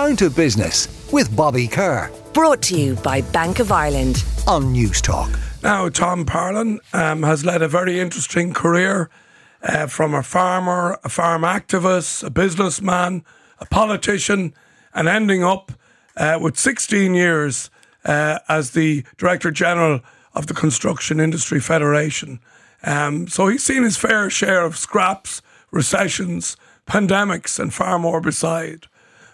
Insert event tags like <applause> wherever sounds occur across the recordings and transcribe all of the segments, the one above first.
Down to Business with Bobby Kerr. Brought to you by Bank of Ireland. On Newstalk. Now, Tom Parlon um, has led a very interesting career uh, from a farmer, a farm activist, a businessman, a politician, and ending up uh, with 16 years uh, as the Director General of the Construction Industry Federation. Um, so he's seen his fair share of scraps, recessions, pandemics, and far more beside.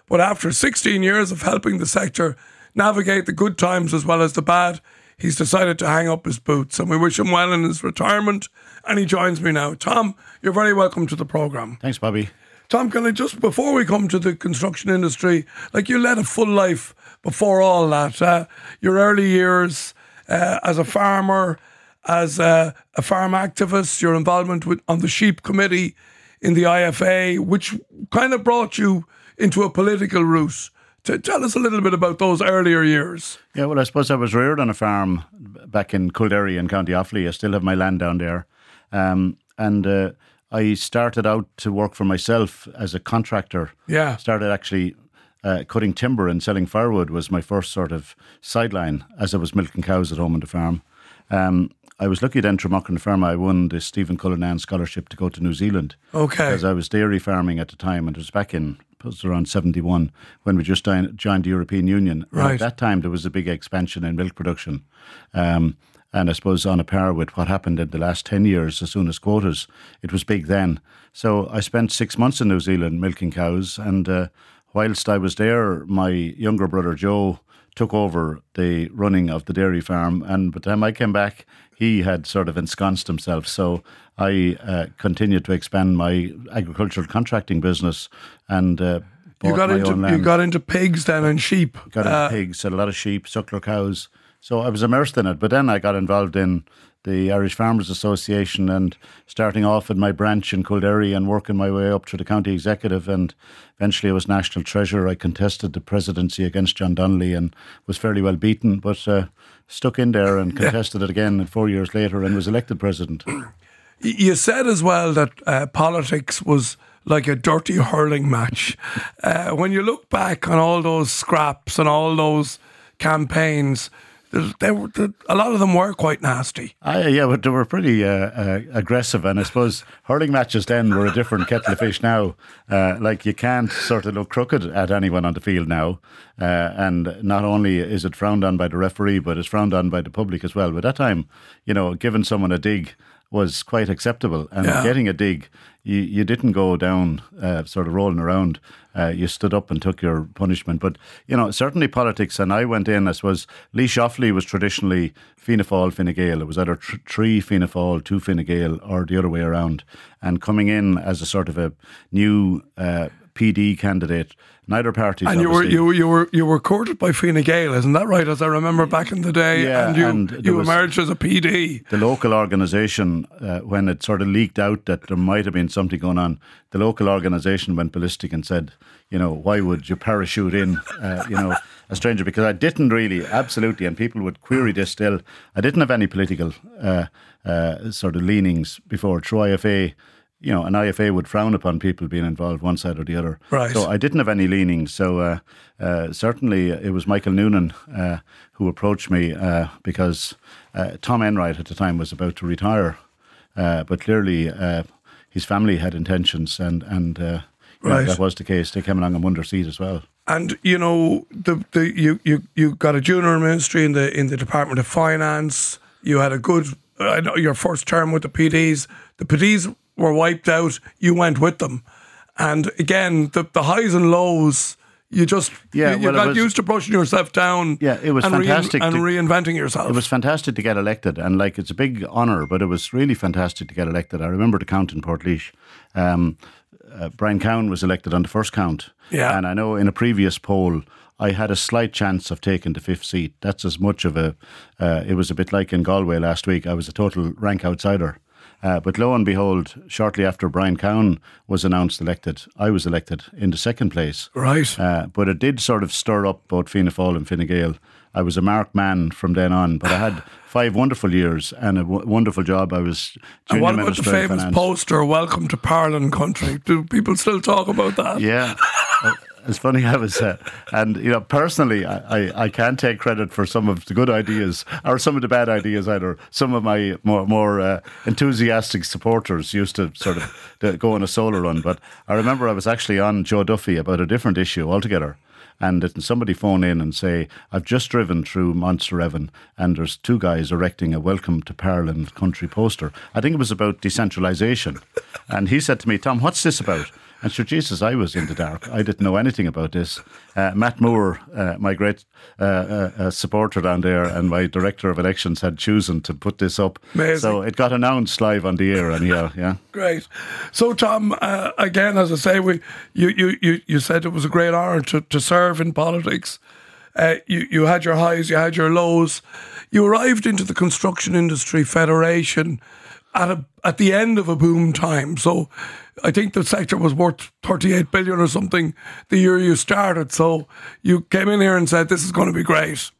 But after 16 years of helping the sector navigate the good times as well as the bad, he's decided to hang up his boots. And we wish him well in his retirement. And he joins me now. Tom, you're very welcome to the programme. Thanks, Bobby. Tom, can I just, before we come to the construction industry, like you led a full life before all that. Uh, your early years uh, as a farmer, as a, a, farm activist, your involvement with, on the sheep committee in the IFA, which kind of brought you into a political route. To tell us a little bit about those earlier years. Yeah, well, I suppose I was reared on a farm back in Coolderry in County Offaly. I still have my land down there. Um, and uh, I started out to work for myself as a contractor. Yeah. Started actually uh, cutting timber and selling firewood was my first sort of sideline as I was milking cows at home on the farm. Um, I was lucky then, Tremock Farm, I won the Stephen Cullinan scholarship to go to New Zealand. Okay. Because I was dairy farming at the time, and it was back in it was around 71 when we just joined the European Union. Right. At that time, there was a big expansion in milk production. Um, and I suppose on a par with what happened in the last 10 years, as soon as quotas, it was big then. So I spent six months in New Zealand milking cows. And uh, whilst I was there, my younger brother Joe took over the running of the dairy farm. And by the time I came back, he had sort of ensconced himself. So I uh, continued to expand my agricultural contracting business and. Uh, you got into you got into pigs then and sheep. Got into uh, pigs, a lot of sheep, suckler cows. So I was immersed in it. But then I got involved in the Irish Farmers Association and starting off at my branch in Coolderry and working my way up to the county executive and eventually I was national treasurer. I contested the presidency against John Donnelly and was fairly well beaten, but uh, stuck in there and <laughs> contested it again four years later and was elected president. You said as well that uh, politics was like a dirty hurling match. Uh, when you look back on all those scraps and all those campaigns, they were, a lot of them were quite nasty. Uh, yeah, but they were pretty uh, uh, aggressive, and I suppose hurling matches then were a different kettle of fish. Now, uh, like you can't sort of look crooked at anyone on the field now, uh, and not only is it frowned on by the referee, but it's frowned on by the public as well. But that time, you know, giving someone a dig was quite acceptable. And yeah. getting a dig, you, you didn't go down uh, sort of rolling around. Uh, you stood up and took your punishment. But, you know, certainly politics, and I went in, I suppose, Laois-Offaly was traditionally Fianna Fáil, Fine Gael. It was either tr- three Fianna Fáil, two Fine Gael, or the other way around. And coming in as a sort of a new uh, PD candidate. Neither party. And you were you you were you were courted by Fine Gael, isn't that right? As I remember back in the day, yeah, and you and you emerged as a PD. The local organisation, uh, when it sort of leaked out that there might have been something going on, the local organisation went ballistic and said, you know, why would you parachute in, uh, you know, a stranger? Because I didn't really, absolutely, and people would query this still. I didn't have any political uh, uh sort of leanings before Troy IFA you know, an IFA would frown upon people being involved one side or the other. Right. So I didn't have any leanings. So uh, uh, certainly it was Michael Noonan uh, who approached me uh, because uh, Tom Enright at the time was about to retire, uh, but clearly his family had intentions, and and right. know, that was the case. They came along and won their seat as well. And you know, the the you you you got a junior ministry in the in the Department of Finance. You had a good. I know your first term with the PDs. The PDs were wiped out, you went with them. And again, the, the highs and lows, you just yeah, you, well, got was, used to brushing yourself down. Yeah, it was and fantastic and to, reinventing yourself. It was fantastic to get elected, and like it's a big honour, but it was really fantastic to get elected. I remember the count in Portlaoise. Um, uh, Brian Cowen was elected on the first count. Yeah, and I know in a previous poll. I had a slight chance of taking the fifth seat. That's as much of a. Uh, it was a bit like in Galway last week. I was a total rank outsider. Uh, but lo and behold, shortly after Brian Cowen was announced elected, I was elected in the second place. Right. Uh, but it did sort of stir up both Fianna Fáil and Fine Gael. I was a marked man from then on, but I had <sighs> five wonderful years and a w- wonderful job. I was. And what about the famous poster, "Welcome to Parlon Country"? Do people still talk about that? Yeah. <laughs> it's funny. I was, uh, and you know, personally, I, I, I can't take credit for some of the good ideas or some of the bad ideas either. Some of my more more uh, enthusiastic supporters used to sort of go on a solo run, but I remember I was actually on Joe Duffy about a different issue altogether and somebody phone in and say, I've just driven through Monasterevin and there's two guys erecting a welcome to Parliament country poster. I think it was about decentralisation. and he said to me, Tom, what's this about? And sure, Jesus, I was in the dark. I didn't know anything about this. Uh, Matt Moore, uh, my great uh, uh, uh, supporter down there, and my director of elections had chosen to put this up. Amazing. So it got announced live on the air, and yeah, yeah. Great. So, Tom, uh, again, as I say, we you, you, you, you said it was a great honour to, to serve in politics. Uh, you, you had your highs, you had your lows. You arrived into the Construction Industry Federation at a, at the end of a boom time. So I think the sector was worth 38 billion or something the year you started. So you came in here and said, this is going to be great.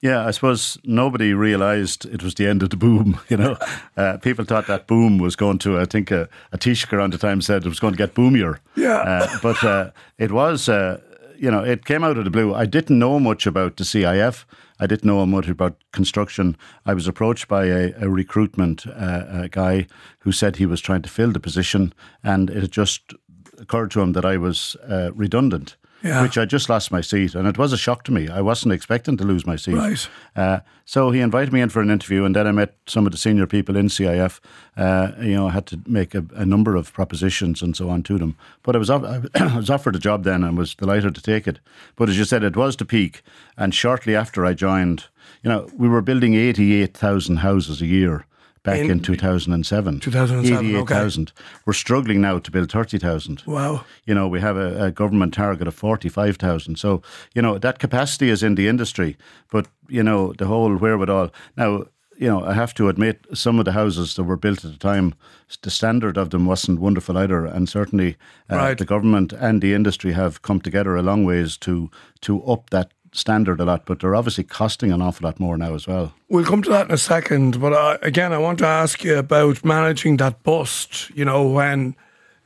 Yeah, I suppose nobody realised it was the end of the boom. <laughs> You know, uh, people thought that boom was going to. I think uh, a Taoiseach around the time said it was going to get boomier. Yeah, uh, but uh, it was. Uh, you know, it came out of the blue. I didn't know much about the CIF. I didn't know a much about construction. I was approached by a, a recruitment uh, a guy who said he was trying to fill the position, and it had just occurred to him that I was uh, redundant. Yeah. Which I just lost my seat, and it was a shock to me. I wasn't expecting to lose my seat. Right. Uh, so he invited me in for an interview, and then I met some of the senior people in CIF. Uh, you know, I had to make a, a, number of propositions and so on to them. But I was, <coughs> I was offered a job then and was delighted to take it. But as you said, it was the peak, and shortly after I joined, you know, we were building eighty-eight thousand houses a year back in, in 2007. 2007, 88,000. Okay. We're struggling now to build 30,000. Wow. You know, we have a, a government target of 45,000. So, you know, that capacity is in the industry, but, you know, the whole wherewithal. Now, you know, I have to admit, some of the houses that were built at the time, the standard of them wasn't wonderful either, and certainly uh, right. the government and the industry have come together a long ways to to up that standard a lot, but they're obviously costing an awful lot more now as well. We'll come to that in a second, but uh, again, I want to ask you about managing that bust. You know, when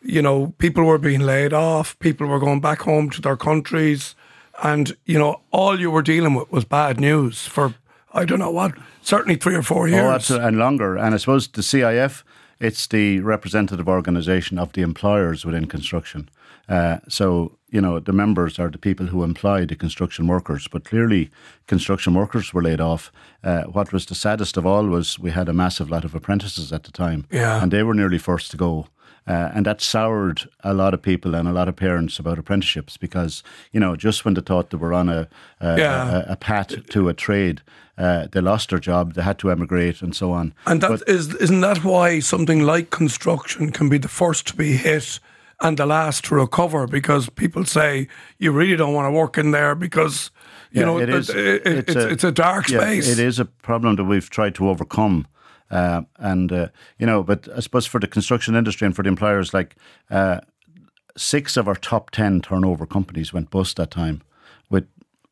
you know people were being laid off, people were going back home to their countries, and you know all you were dealing with was bad news for I don't know what, certainly three or four years, oh, absolutely, and longer. And I suppose the CIF, it's the representative organisation of the employers within construction. Uh, so you know, the members are the people who employ the construction workers, but clearly construction workers were laid off. Uh, what was the saddest of all was we had a massive lot of apprentices at the time, yeah. and they were nearly first to go. Uh, and that soured a lot of people and a lot of parents about apprenticeships because, you know, just when they thought they were on a, a, yeah. a, a path to a trade, uh, they lost their job, they had to emigrate, and so on. And that but, is, isn't that why something like construction can be the first to be hit and the last to recover because people say you really don't want to work in there because you yeah, know it is, it, it, it's, it's, a, it's, a, dark yeah, space. It is a problem that we've tried to overcome. Uh, and uh, you know, but I suppose for the construction industry and for the employers, like uh, six of our top ten turnover companies went bust that time, with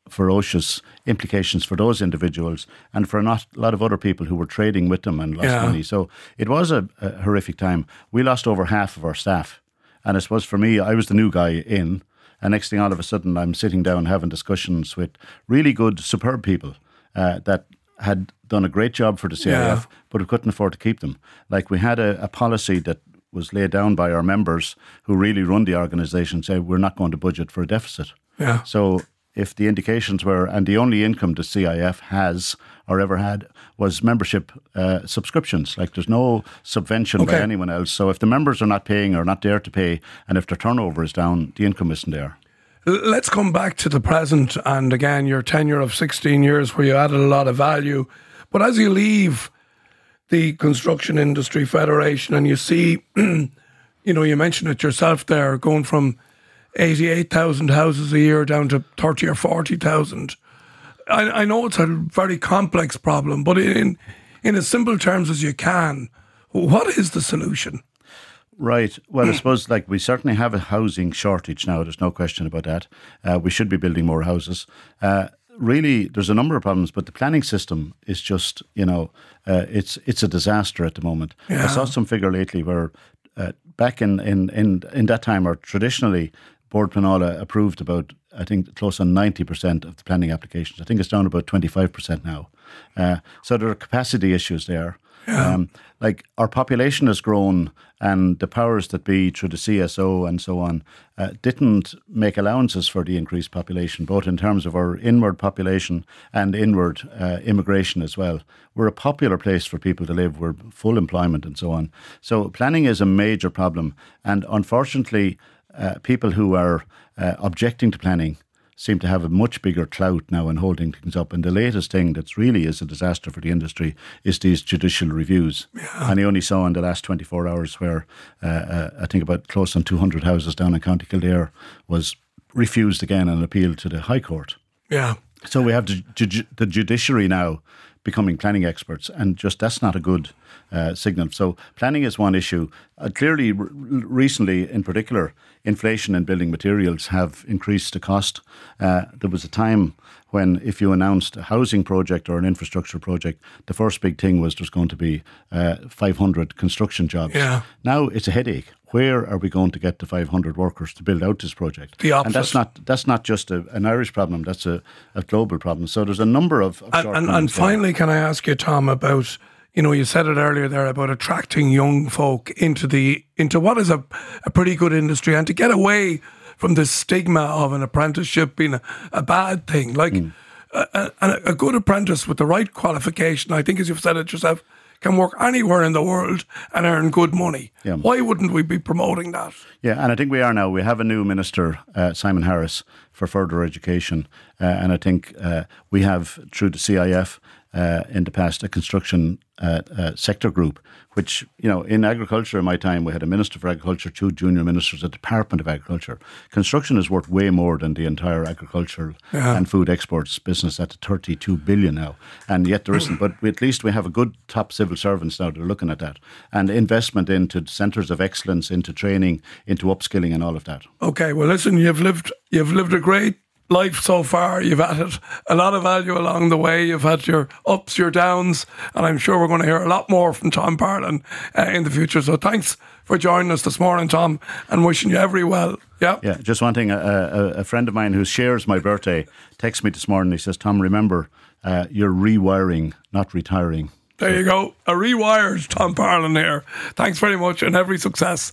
ferocious implications for those individuals and for not, a lot of other people who were trading with them and lost Yeah. money. So it was a, a horrific time. We lost over half of our staff, and I suppose for me, I was the new guy in. And next thing, all of a sudden, I'm sitting down having discussions with really good, superb people uh, that had done a great job for the CIF, Yeah. but we couldn't afford to keep them. Like we had a, a policy that was laid down by our members who really run the organisation, say we're not going to budget for a deficit. Yeah. So if the indications were, and the only income the CIF has or ever had was membership uh, subscriptions. Like there's no subvention by anyone else. So if the members are not paying or not there to pay, and if their turnover is down, the income isn't there. Let's come back to the present and again your tenure of 16 years where you added a lot of value. But as you leave the Construction Industry Federation and you see, <clears throat> you know, you mentioned it yourself there, going from 88,000 houses a year down to 30 or 40,000. I, I know it's a very complex problem, but in, in as simple terms as you can, what is the solution? Right. Well, I suppose like we certainly have a housing shortage now. There's no question about that. Uh, we should be building more houses. Uh, really, there's a number of problems, but the planning system is just you know uh, it's it's a disaster at the moment. I saw some figure lately where. Uh, back in, in, in, in that time, or traditionally, Bord Pleanála approved about, I think, close on 90% of the planning applications. I think it's down about 25% now. Uh, so there are capacity issues there. Um, like our population has grown, and the powers that be through the CSO and so on uh, didn't make allowances for the increased population, both in terms of our inward population and inward uh, immigration as well. We're a popular place for people to live. We're full employment and so on. So planning is a major problem, and unfortunately, uh, people who are uh, objecting to planning seem to have a much bigger clout now in holding things up. And the latest thing that's really is a disaster for the industry is these judicial reviews. Yeah. And I only saw in the last 24 hours where uh, uh, I think about close on 200 houses down in County Kildare was refused again and appealed to the High Court. Yeah. So we have the, ju- the judiciary now becoming planning experts, and just that's not a good uh, signal. So planning is one issue. Uh, clearly, r- recently, in particular, inflation in building materials have increased the cost. Uh, there was a time when, if you announced a housing project or an infrastructure project, the first big thing was there's going to be uh, 500 construction jobs. Yeah. Now it's a headache. Where are we going to get the 500 workers to build out this project? The and that's not that's not just a, an Irish problem. That's a, a global problem. So there's a number of, of and, and, and finally, can I ask you, Tom, about you know, you said it earlier there about attracting young folk into the into what is a, a pretty good industry and to get away from the stigma of an apprenticeship being a, a bad thing. Like mm. a, a, a, good apprentice with the right qualification, I think, as you've said it yourself, can work anywhere in the world and earn good money. Yeah. Why wouldn't we be promoting that? Yeah, and I think we are now. We have a new minister, uh, Simon Harris, for further education, uh, and I think uh, we have through the CIF uh, in the past a construction uh, uh, sector group, which, you know, in agriculture in my time, we had a Minister for Agriculture, two junior ministers, a Department of Agriculture. Construction is worth way more than the entire agricultural yeah. and food exports business at 32 billion now. And yet there isn't. But at least we have a good top civil servants now that are looking at that. And investment into centres of excellence, into training, into upskilling and all of that. Okay, well, listen, you've lived, you've lived a great life so far. You've added a lot of value along the way. You've had your ups, your downs, and I'm sure we're going to hear a lot more from Tom Parlon uh, in the future. So thanks for joining us this morning, Tom, and wishing you every well. Yeah. Yeah. Just one thing. A, a, a friend of mine who shares my birthday texts me this morning. He says, "Tom, remember, uh, you're rewiring, not retiring." There you go. A rewired Tom Parlon here. Thanks very much, and every success.